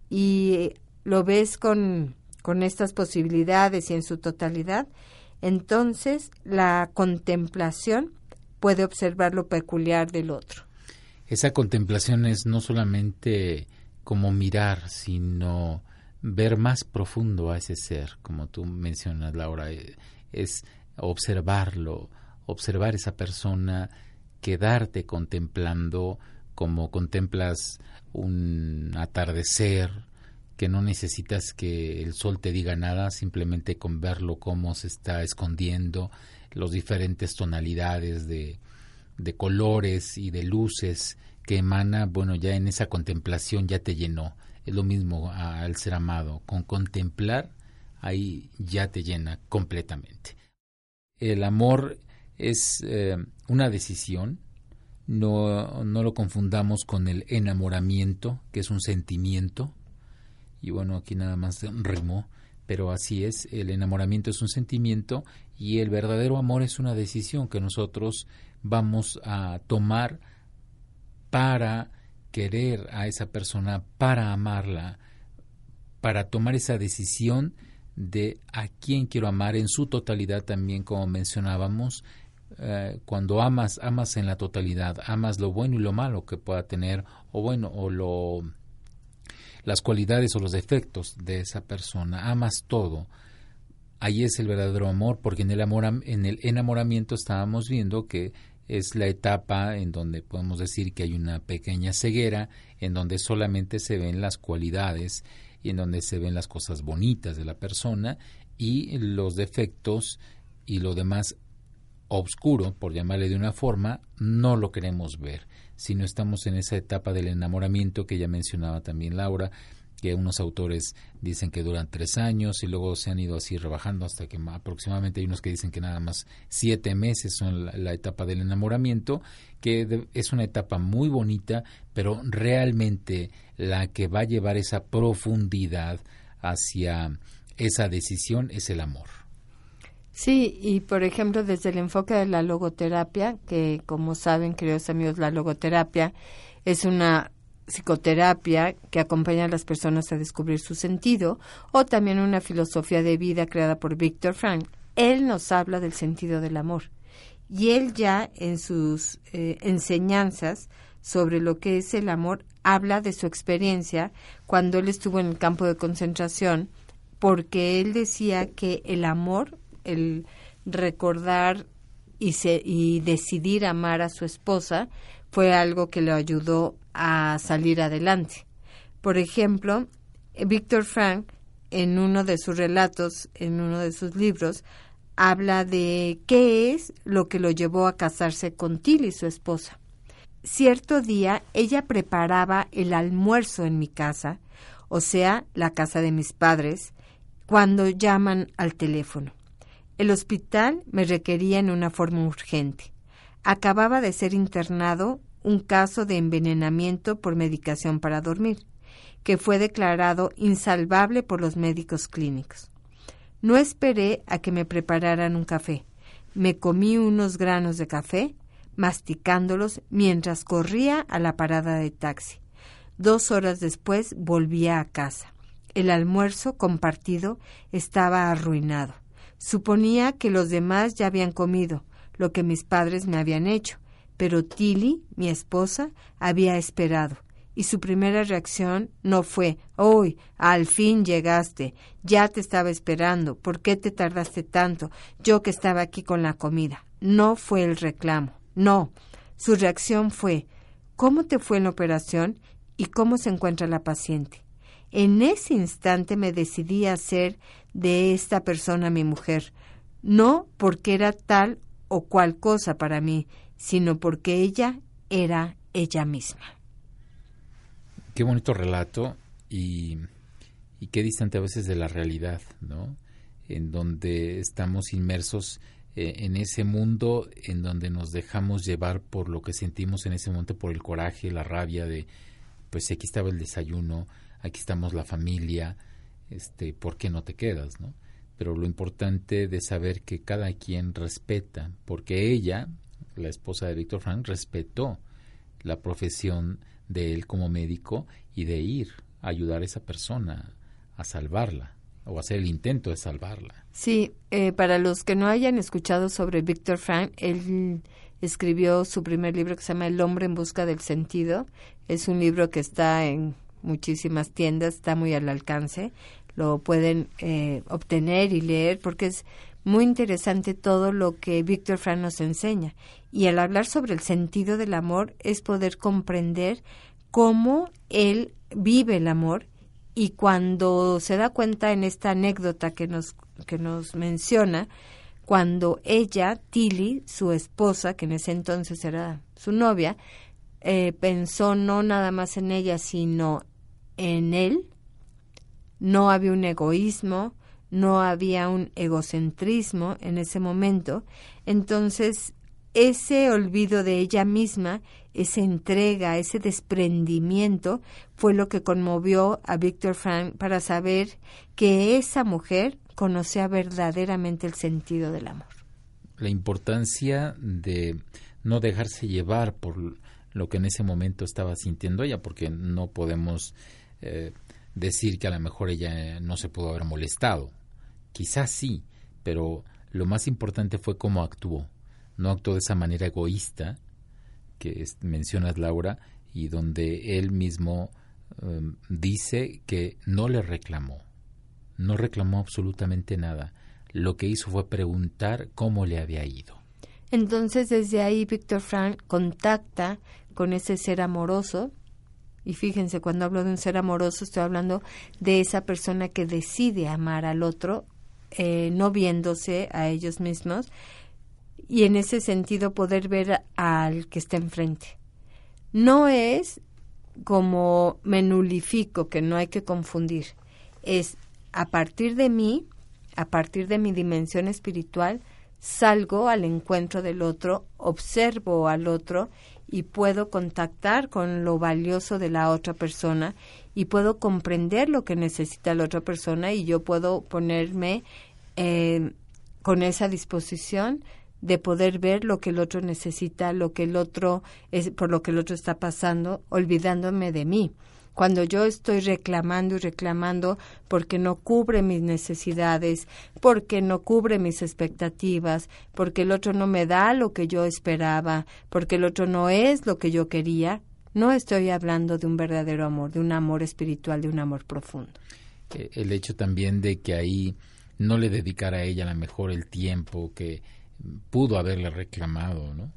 Speaker 3: y lo ves con, con estas posibilidades y en su totalidad, entonces la contemplación puede observar lo peculiar del otro.
Speaker 2: Esa contemplación es no solamente como mirar, sino ver más profundo a ese ser, como tú mencionas, Laura, eh, es observarlo, observar esa persona quedarte contemplando como contemplas un atardecer, que no necesitas que el sol te diga nada, simplemente con verlo cómo se está escondiendo, los diferentes tonalidades de, de colores y de luces que emana, bueno, ya en esa contemplación ya te llenó. Es lo mismo al ser amado, con contemplar ahí ya te llena completamente. El amor es eh, una decisión, no, no lo confundamos con el enamoramiento, que es un sentimiento, y bueno, aquí nada más rimó, pero así es, el enamoramiento es un sentimiento y el verdadero amor es una decisión que nosotros vamos a tomar para querer a esa persona, para amarla, para tomar esa decisión de a quién quiero amar en su totalidad también, como mencionábamos, eh, cuando amas, amas en la totalidad, amas lo bueno y lo malo que pueda tener, o bueno, o lo las cualidades o los defectos de esa persona, amas todo. Ahí es el verdadero amor, porque en el amor en el enamoramiento estábamos viendo que es la etapa en donde podemos decir que hay una pequeña ceguera, en donde solamente se ven las cualidades y en donde se ven las cosas bonitas de la persona y los defectos y lo demás obscuro, por llamarle de una forma, no lo queremos ver, sino estamos en esa etapa del enamoramiento que ya mencionaba también Laura, que unos autores dicen que duran tres años y luego se han ido así rebajando hasta que aproximadamente hay unos que dicen que nada más siete meses son la, etapa del enamoramiento, que es una etapa muy bonita, pero realmente la que va a llevar esa profundidad hacia esa decisión es el amor.
Speaker 3: Sí, y por ejemplo, desde el enfoque de la logoterapia, que como saben, queridos amigos, la logoterapia es una psicoterapia que acompaña a las personas a descubrir su sentido, o también una filosofía de vida creada por Víctor Frank. Él nos habla del sentido del amor. Y él ya en sus eh, enseñanzas sobre lo que es el amor habla de su experiencia cuando él estuvo en el campo de concentración, porque él decía que el amor el recordar y, y decidir amar a su esposa fue algo que le ayudó a salir adelante. Por ejemplo, Víctor Frank, en uno de sus relatos, en uno de sus libros, habla de qué es lo que lo llevó a casarse con Tilly, su esposa. Cierto día ella preparaba el almuerzo en mi casa, o sea, la casa de mis padres, cuando llaman al teléfono. El hospital me requería en una forma urgente. Acababa de ser internado un caso de envenenamiento por medicación para dormir, que fue declarado insalvable por los médicos clínicos. No esperé a que me prepararan un café. Me comí unos granos de café, masticándolos mientras corría a la parada de taxi. Dos horas después volvía a casa. El almuerzo compartido estaba arruinado. Suponía que los demás ya habían comido, lo que mis padres me habían hecho, pero Tilly, mi esposa, había esperado, y su primera reacción no fue ¡Uy! Al fin llegaste. Ya te estaba esperando. ¿Por qué te tardaste tanto? Yo que estaba aquí con la comida. No fue el reclamo. No. Su reacción fue ¿Cómo te fue en la operación y cómo se encuentra la paciente? En ese instante me decidí a hacer de esta persona mi mujer, no porque era tal o cual cosa para mí, sino porque ella era ella misma.
Speaker 2: Qué bonito relato y, y qué distante a veces de la realidad, ¿no? En donde estamos inmersos eh, en ese mundo en donde nos dejamos llevar por lo que sentimos en ese momento, por el coraje, la rabia de, pues aquí estaba el desayuno, aquí estamos la familia, este, ¿por qué no te quedas, no? Pero lo importante de saber que cada quien respeta, porque ella, la esposa de Víctor Frank, respetó la profesión de él como médico y de ir a ayudar a esa persona a salvarla o hacer el intento de salvarla.
Speaker 3: Sí, eh, para los que no hayan escuchado sobre Víctor Frank, él escribió su primer libro que se llama El hombre en busca del sentido. Es un libro que está en muchísimas tiendas, está muy al alcance, lo pueden eh, obtener y leer porque es muy interesante todo lo que Víctor Frank nos enseña. Y al hablar sobre el sentido del amor es poder comprender cómo él vive el amor y cuando se da cuenta en esta anécdota que nos, que nos menciona, cuando ella, Tilly, su esposa, que en ese entonces era su novia, eh, pensó no nada más en ella, sino en él, no había un egoísmo, no había un egocentrismo en ese momento, entonces ese olvido de ella misma, esa entrega, ese desprendimiento fue lo que conmovió a Víctor Frank para saber que esa mujer conocía verdaderamente el sentido del amor.
Speaker 2: La importancia de no dejarse llevar por lo que en ese momento estaba sintiendo ella, porque no podemos eh, decir que a lo mejor ella no se pudo haber molestado. Quizás sí, pero lo más importante fue cómo actuó. No actuó de esa manera egoísta que mencionas, Laura, y donde él mismo em, dice que no le reclamó. No reclamó absolutamente nada. Lo que hizo fue preguntar cómo le había ido.
Speaker 3: Entonces desde ahí Víctor Frank contacta con ese ser amoroso y fíjense, cuando hablo de un ser amoroso, estoy hablando de esa persona que decide amar al otro, eh, no viéndose a ellos mismos, y en ese sentido poder ver al que está enfrente. No es como me nulifico, que no hay que confundir. Es a partir de mí, a partir de mi dimensión espiritual, salgo al encuentro del otro, observo al otro y puedo contactar con lo valioso de la otra persona y puedo comprender lo que necesita la otra persona y yo puedo ponerme eh, con esa disposición de poder ver lo que el otro necesita, lo que el otro es, por lo que el otro está pasando, olvidándome de mí cuando yo estoy reclamando y reclamando porque no cubre mis necesidades, porque no cubre mis expectativas, porque el otro no me da lo que yo esperaba, porque el otro no es lo que yo quería, no estoy hablando de un verdadero amor, de un amor espiritual, de un amor profundo.
Speaker 2: Eh, el hecho también de que ahí no le dedicara a ella a lo mejor el tiempo que pudo haberle reclamado, ¿no?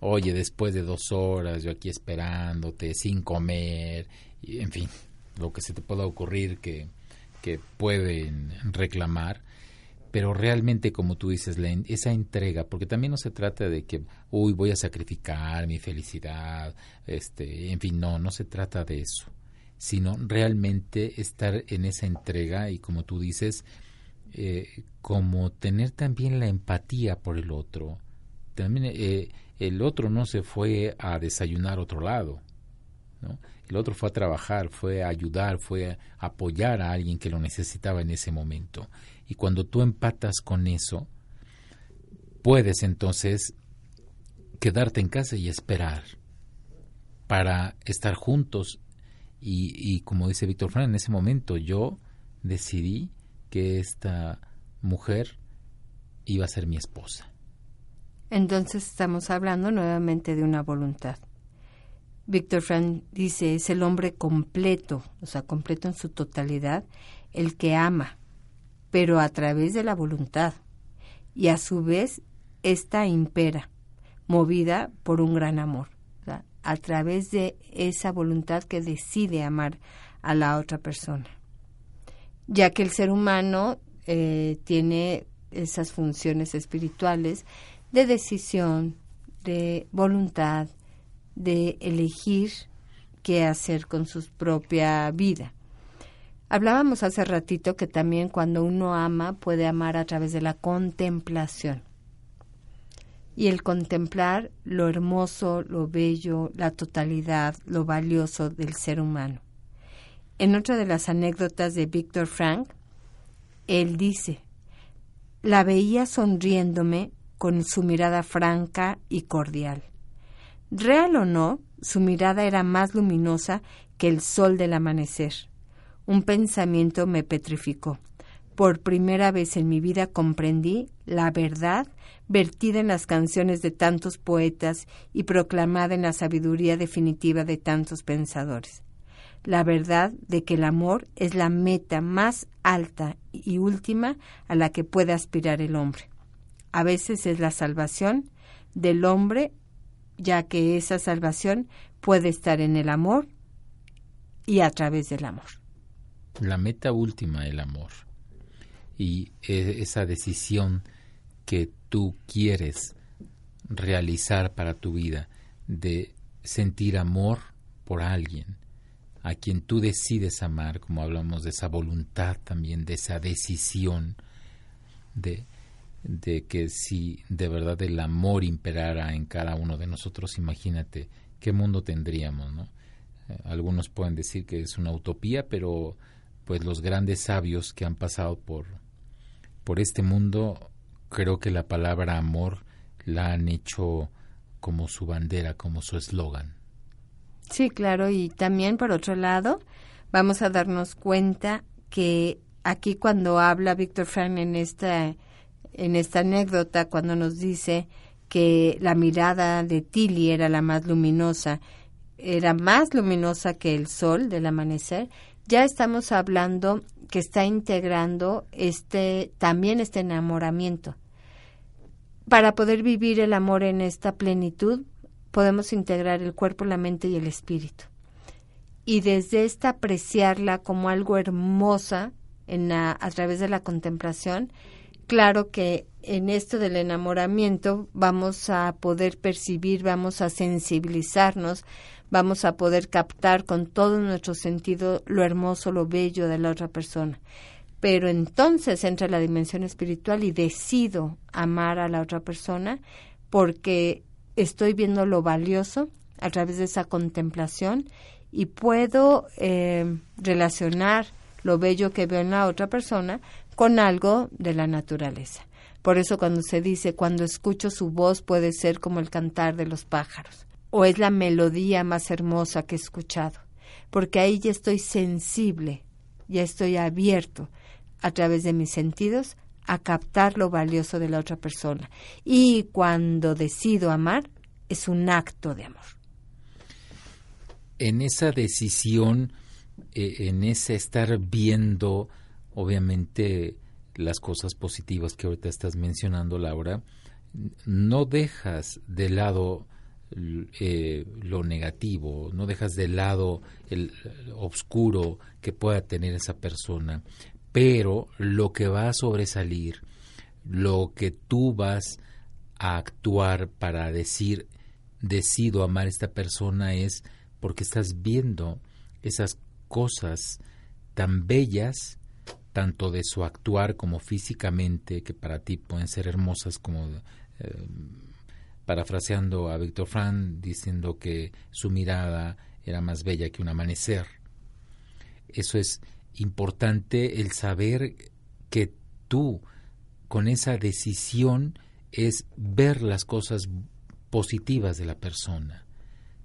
Speaker 2: Oye, después de dos horas, yo aquí esperándote, sin comer, en fin, lo que se te pueda ocurrir que, que pueden reclamar, pero realmente, como tú dices, esa entrega, porque también no se trata de que, uy, voy a sacrificar mi felicidad, este, en fin, no, no se trata de eso, sino realmente estar en esa entrega y, como tú dices, eh, como tener también la empatía por el otro. También eh, el otro no se fue a desayunar otro lado, ¿no? El otro fue a trabajar, fue a ayudar, fue a apoyar a alguien que lo necesitaba en ese momento. Y cuando tú empatas con eso, puedes entonces quedarte en casa y esperar para estar juntos. Y, y como dice Víctor Fran, en ese momento yo decidí que esta mujer iba a ser mi esposa.
Speaker 3: Entonces estamos hablando nuevamente de una voluntad. Víctor Frank dice, es el hombre completo, o sea, completo en su totalidad, el que ama, pero a través de la voluntad. Y a su vez, esta impera, movida por un gran amor, a través de esa voluntad que decide amar a la otra persona. Ya que el ser humano eh, tiene esas funciones espirituales de decisión, de voluntad, de elegir qué hacer con su propia vida. Hablábamos hace ratito que también cuando uno ama puede amar a través de la contemplación. Y el contemplar lo hermoso, lo bello, la totalidad, lo valioso del ser humano. En otra de las anécdotas de Víctor Frank, él dice, la veía sonriéndome con su mirada franca y cordial. Real o no, su mirada era más luminosa que el sol del amanecer. Un pensamiento me petrificó. Por primera vez en mi vida comprendí la verdad vertida en las canciones de tantos poetas y proclamada en la sabiduría definitiva de tantos pensadores. La verdad de que el amor es la meta más alta y última a la que puede aspirar el hombre a veces es la salvación del hombre, ya que esa salvación puede estar en el amor y a través del amor.
Speaker 2: La meta última, el amor. Y e, esa decisión que tú quieres realizar para tu vida de sentir amor por alguien, a quien tú decides amar, como hablamos de esa voluntad también, de esa decisión de de que si de verdad el amor imperara en cada uno de nosotros, imagínate qué mundo tendríamos, ¿no? Eh, algunos pueden decir que es una utopía, pero pues los grandes sabios que han pasado por, por este mundo, creo que la palabra amor la han hecho como su bandera, como su eslogan.
Speaker 3: Sí, claro, y también por otro lado, vamos a darnos cuenta que aquí cuando habla Víctor Frank en esta en esta anécdota cuando nos dice que la mirada de Tilly era la más luminosa, era más luminosa que el sol del amanecer, ya estamos hablando que está integrando este también este enamoramiento. Para poder vivir el amor en esta plenitud, podemos integrar el cuerpo, la mente y el espíritu. Y desde esta apreciarla como algo hermosa a través de la contemplación, claro que en esto del enamoramiento vamos a poder percibir, vamos a sensibilizarnos, vamos a poder captar con todo nuestro sentido lo hermoso, lo bello de la otra persona. Pero entonces entra la dimensión espiritual y decido amar a la otra persona porque estoy viendo lo valioso a través de esa contemplación y puedo eh, relacionar lo bello que veo en la otra persona con algo de la naturaleza. Por eso cuando se dice, cuando escucho su voz puede ser como el cantar de los pájaros, o es la melodía más hermosa que he escuchado, porque ahí ya estoy sensible, ya estoy abierto a través de mis sentidos a captar lo valioso de la otra persona. Y cuando decido amar, es un acto de amor.
Speaker 2: En esa decisión, eh, en ese estar viendo obviamente las cosas positivas que ahorita estás mencionando, Laura, no dejas de lado eh, lo negativo, no dejas de lado el oscuro que pueda tener esa persona, pero lo que va a sobresalir, lo que tú vas a actuar para decir decido amar a esta persona es porque estás viendo esas cosas tan bellas tanto de su actuar como físicamente, que para ti pueden ser hermosas, como eh, parafraseando a Víctor Frank, diciendo que su mirada era más bella que un amanecer. Eso es importante el saber que tú con esa decisión es ver las cosas positivas de la persona,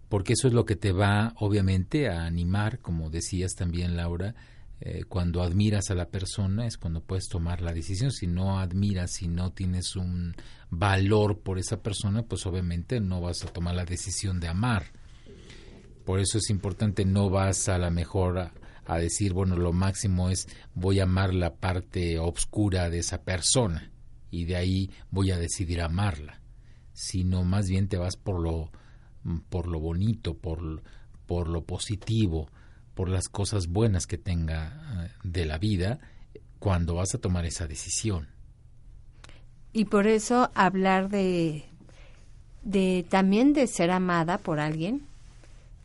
Speaker 2: porque eso es lo que te va obviamente a animar, como decías también Laura, eh, cuando admiras a la persona es cuando puedes tomar la decisión. Si no admiras, si no tienes un valor por esa persona, pues obviamente no vas a tomar la decisión de amar. Por eso es importante, no vas a la mejor a, decir, bueno, lo máximo es voy a amar la parte oscura de esa persona y de ahí voy a decidir amarla, sino más bien te vas por lo, por lo bonito, por, por lo positivo, por las cosas buenas que tenga eh, de la vida cuando vas a tomar esa decisión.
Speaker 3: Y por eso hablar de, de también de ser amada por alguien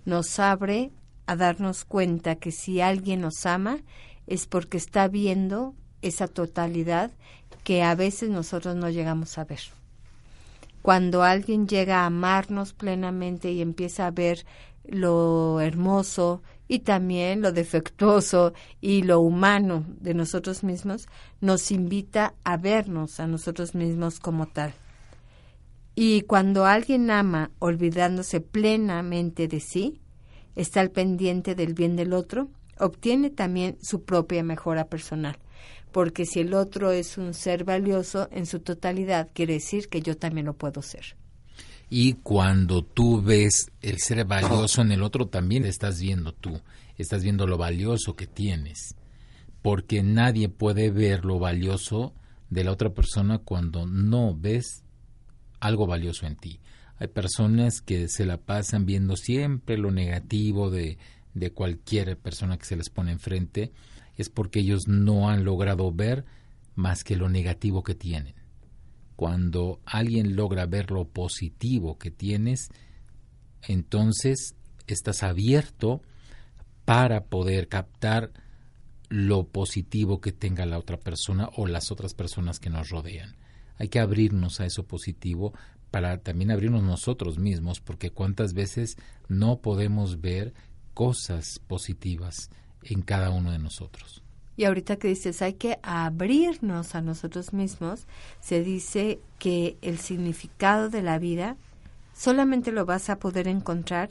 Speaker 3: nos abre a darnos cuenta que si alguien nos ama es porque está viendo esa totalidad que a veces nosotros no llegamos a ver. Cuando alguien llega a amarnos plenamente y empieza a ver lo hermoso y también lo defectuoso y lo humano de nosotros mismos, nos invita a vernos a nosotros mismos como tal. Y cuando alguien ama olvidándose plenamente de sí, está al pendiente del bien del otro, obtiene también su propia mejora personal. Porque si el otro es un ser valioso en su totalidad, quiere decir que yo también lo puedo ser.
Speaker 2: Y cuando tú ves el ser valioso en el otro, también estás viendo tú, estás viendo lo valioso que tienes. Porque nadie puede ver lo valioso de la otra persona cuando no ves algo valioso en ti. Hay personas que se la pasan viendo siempre lo negativo de, de cualquier persona que se les pone enfrente, es porque ellos no han logrado ver más que lo negativo que tienen cuando alguien logra ver lo positivo que tienes, entonces estás abierto para poder captar lo positivo que tenga la otra persona o las otras personas que nos rodean. Hay que abrirnos a eso positivo para también abrirnos nosotros mismos, porque cuántas veces no podemos ver cosas positivas en cada uno de nosotros.
Speaker 3: Y ahorita que dices hay que abrirnos a nosotros mismos, se dice que el significado de la vida solamente lo vas a poder encontrar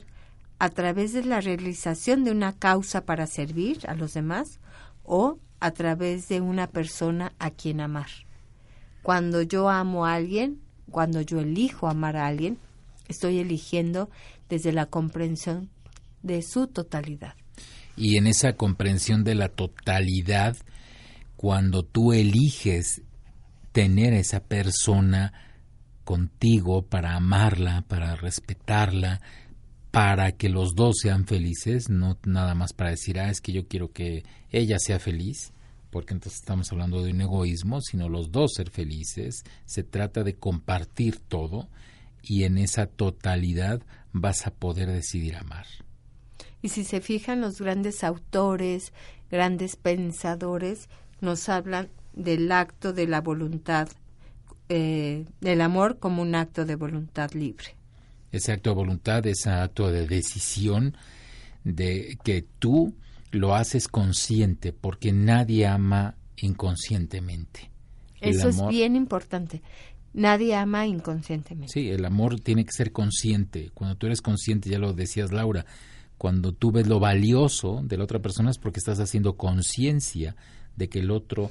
Speaker 3: a través de la realización de una causa para servir a los demás o a través de una persona a quien amar. Cuando yo amo a alguien, cuando yo elijo amar a alguien, estoy eligiendo desde la comprensión de su totalidad
Speaker 2: y en esa comprensión de la totalidad, cuando tú eliges tener a esa persona contigo para amarla, para respetarla, para que los dos sean felices, no nada más para decir, ah, es que yo quiero que ella sea feliz, porque entonces estamos hablando de un egoísmo, sino los dos ser felices, se trata de compartir todo y en esa totalidad vas a poder decidir amar.
Speaker 3: Y si se fijan, los grandes autores, grandes pensadores, nos hablan del acto de la voluntad, eh, del amor como un acto de voluntad libre.
Speaker 2: Ese acto de voluntad, ese acto de decisión, de que tú lo haces consciente, porque nadie ama inconscientemente.
Speaker 3: Eso es bien importante. Nadie ama inconscientemente.
Speaker 2: Sí, el amor tiene que ser consciente. Cuando tú eres consciente, ya lo decías Laura, cuando tú ves lo valioso de la otra persona es porque estás haciendo conciencia de que el otro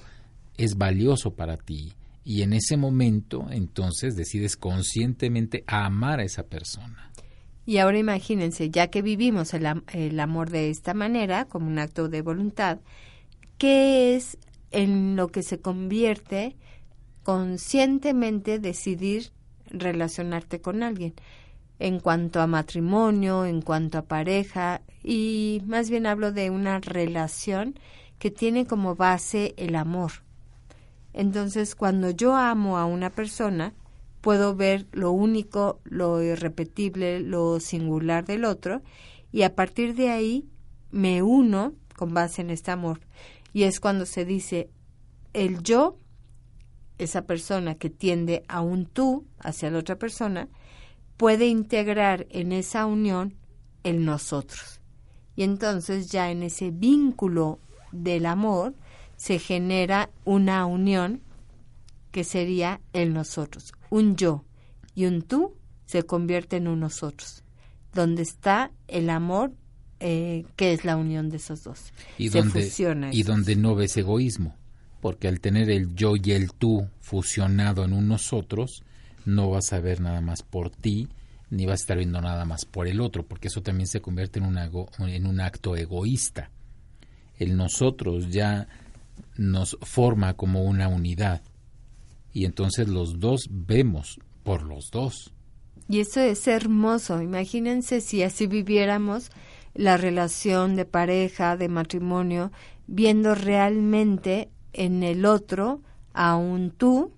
Speaker 2: es valioso para ti. Y en ese momento, entonces, decides conscientemente amar a esa persona.
Speaker 3: Y ahora imagínense, ya que vivimos el, el amor de esta manera, como un acto de voluntad, ¿qué es en lo que se convierte conscientemente decidir relacionarte con alguien? En cuanto a matrimonio, en cuanto a pareja, y más bien hablo de una relación que tiene como base el amor. Entonces, cuando yo amo a una persona, puedo ver lo único, lo irrepetible, lo singular del otro, y a partir de ahí me uno con base en este amor. Y es cuando se dice el yo, esa persona que tiende a un tú hacia la otra persona, puede integrar en esa unión el nosotros. Y entonces ya en ese vínculo del amor se genera una unión que sería el nosotros. Un yo y un tú se convierten en un nosotros, donde está el amor eh, que es la unión de esos dos.
Speaker 2: Y donde, y donde no ves egoísmo, porque al tener el yo y el tú fusionado en un nosotros, no vas a ver nada más por ti, ni vas a estar viendo nada más por el otro, porque eso también se convierte en un, en un acto egoísta. El nosotros ya nos forma como una unidad y entonces los dos vemos por los dos.
Speaker 3: Y eso es hermoso. Imagínense si así viviéramos la relación de pareja, de matrimonio, viendo realmente en el otro a un tú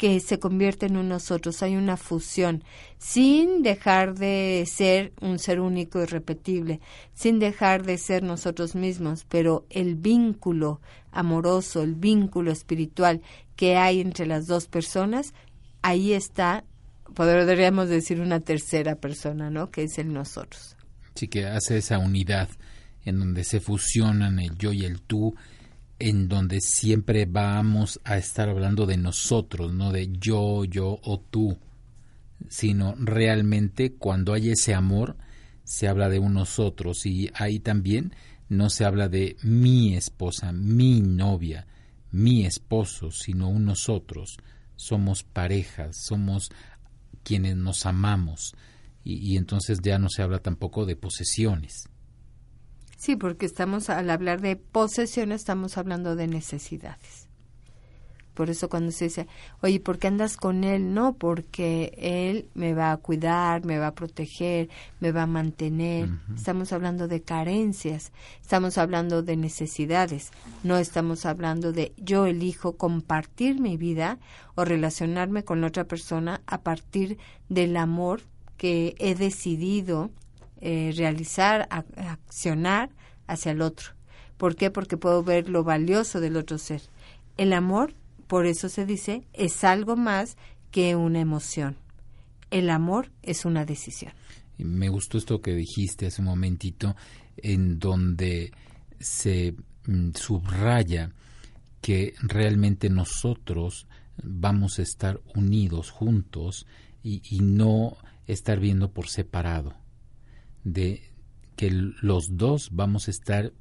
Speaker 3: que se convierte en nosotros. Hay una fusión, sin dejar de ser un ser único y repetible, sin dejar de ser nosotros mismos, pero el vínculo amoroso, el vínculo espiritual que hay entre las dos personas, ahí está, podríamos decir, una tercera persona, ¿no? Que es el nosotros.
Speaker 2: Sí, que hace esa unidad en donde se fusionan el yo y el tú, en donde siempre vamos a estar hablando de nosotros, no de yo, yo o tú, sino realmente cuando hay ese amor se habla de un nosotros y ahí también no se habla de mi esposa, mi novia, mi esposo, sino un nosotros. Somos parejas, somos quienes nos amamos y, y entonces ya no se habla tampoco de posesiones.
Speaker 3: Sí, porque estamos, al hablar de posesión, estamos hablando de necesidades. Por eso cuando se dice, oye, ¿por qué andas con él? No, porque él me va a cuidar, me va a proteger, me va a mantener. Estamos hablando de carencias, estamos hablando de necesidades, no estamos hablando de yo elijo compartir mi vida o relacionarme con otra persona a partir del amor que he decidido eh, realizar, accionar hacia el otro. ¿Por qué? Porque puedo ver lo valioso del otro ser. El amor, por eso se dice, es algo más que una emoción. El amor es una decisión.
Speaker 2: Me gustó esto que dijiste hace un momentito, en donde se mm, subraya que realmente nosotros vamos a estar unidos juntos y, y no estar viendo por separado de que los dos vamos a estar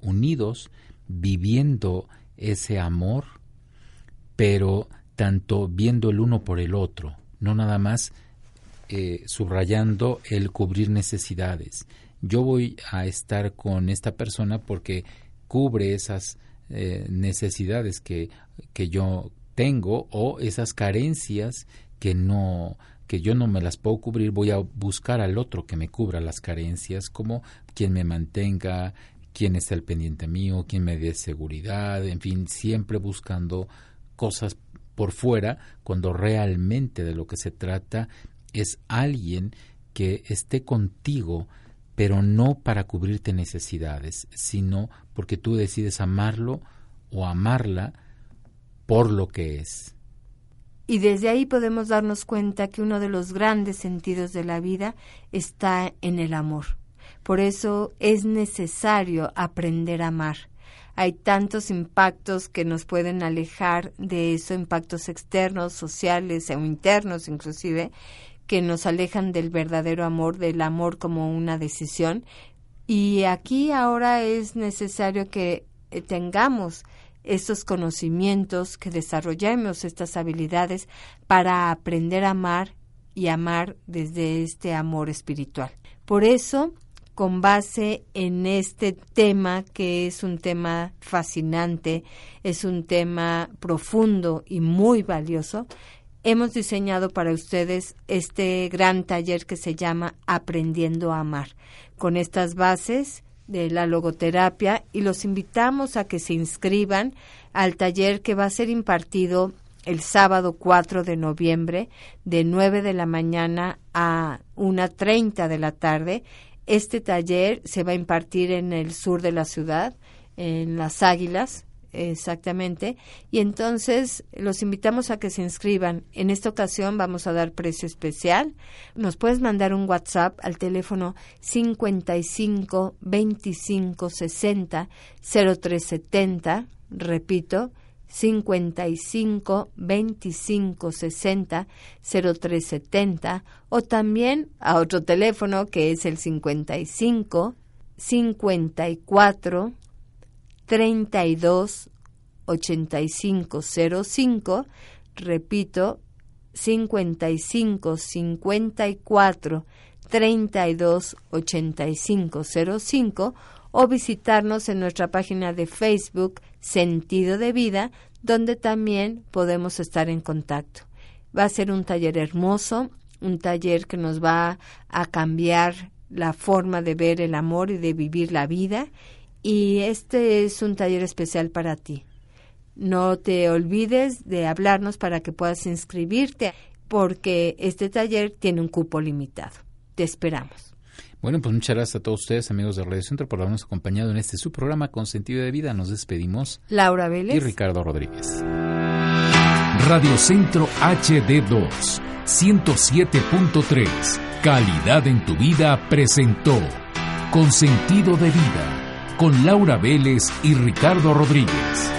Speaker 2: unidos viviendo ese amor, pero tanto viendo el uno por el otro, no nada más eh, subrayando el cubrir necesidades. Yo voy a estar con esta persona porque cubre esas eh, necesidades que, que yo tengo o esas carencias que no que yo no me las puedo cubrir, voy a buscar al otro que me cubra las carencias, como quien me mantenga, quien esté al pendiente mío, quien me dé seguridad, en fin, siempre buscando cosas por fuera, cuando realmente de lo que se trata es alguien que esté contigo, pero no para cubrirte necesidades, sino porque tú decides amarlo o amarla por lo que es.
Speaker 3: Y desde ahí podemos darnos cuenta que uno de los grandes sentidos de la vida está en el amor. Por eso es necesario aprender a amar. Hay tantos impactos que nos pueden alejar de eso, impactos externos, sociales o internos inclusive, que nos alejan del verdadero amor, del amor como una decisión. Y aquí ahora es necesario que eh, tengamos estos conocimientos, que desarrollemos estas habilidades para aprender a amar y amar desde este amor espiritual. Por eso, con base en este tema, que es un tema fascinante, es un tema profundo y muy valioso, hemos diseñado para ustedes este gran taller que se llama Aprendiendo a Amar. Con estas bases de la logoterapia y los invitamos a que se inscriban al taller que va a ser impartido el sábado 4 de noviembre de 9 de la mañana a 1.30 de la tarde. Este taller se va a impartir en el sur de la ciudad, en Las Águilas, Exactamente. Y entonces los invitamos a que se inscriban. En esta ocasión vamos a dar precio especial. Nos puedes mandar un WhatsApp al teléfono 55 25 60 0370. Repito, 55 25 60 0370 o también a otro teléfono que es el 55 54 32 8505 repito 55 54 32 8505 o visitarnos en nuestra página de Facebook Sentido de Vida, donde también podemos estar en contacto. Va a ser un taller hermoso, un taller que nos va a cambiar la forma de ver el amor y de vivir la vida. Y este es un taller especial para ti. No te olvides de hablarnos para que puedas inscribirte, porque este taller tiene un cupo limitado. Te esperamos.
Speaker 2: Bueno, pues muchas gracias a todos ustedes, amigos de Radio Centro, por habernos acompañado en este su programa con sentido de vida. Nos despedimos.
Speaker 3: Laura Vélez.
Speaker 2: Y Ricardo Rodríguez.
Speaker 1: Radio Centro HD2, 107.3. Calidad en tu vida presentó Con sentido de vida, con Laura Vélez y Ricardo Rodríguez.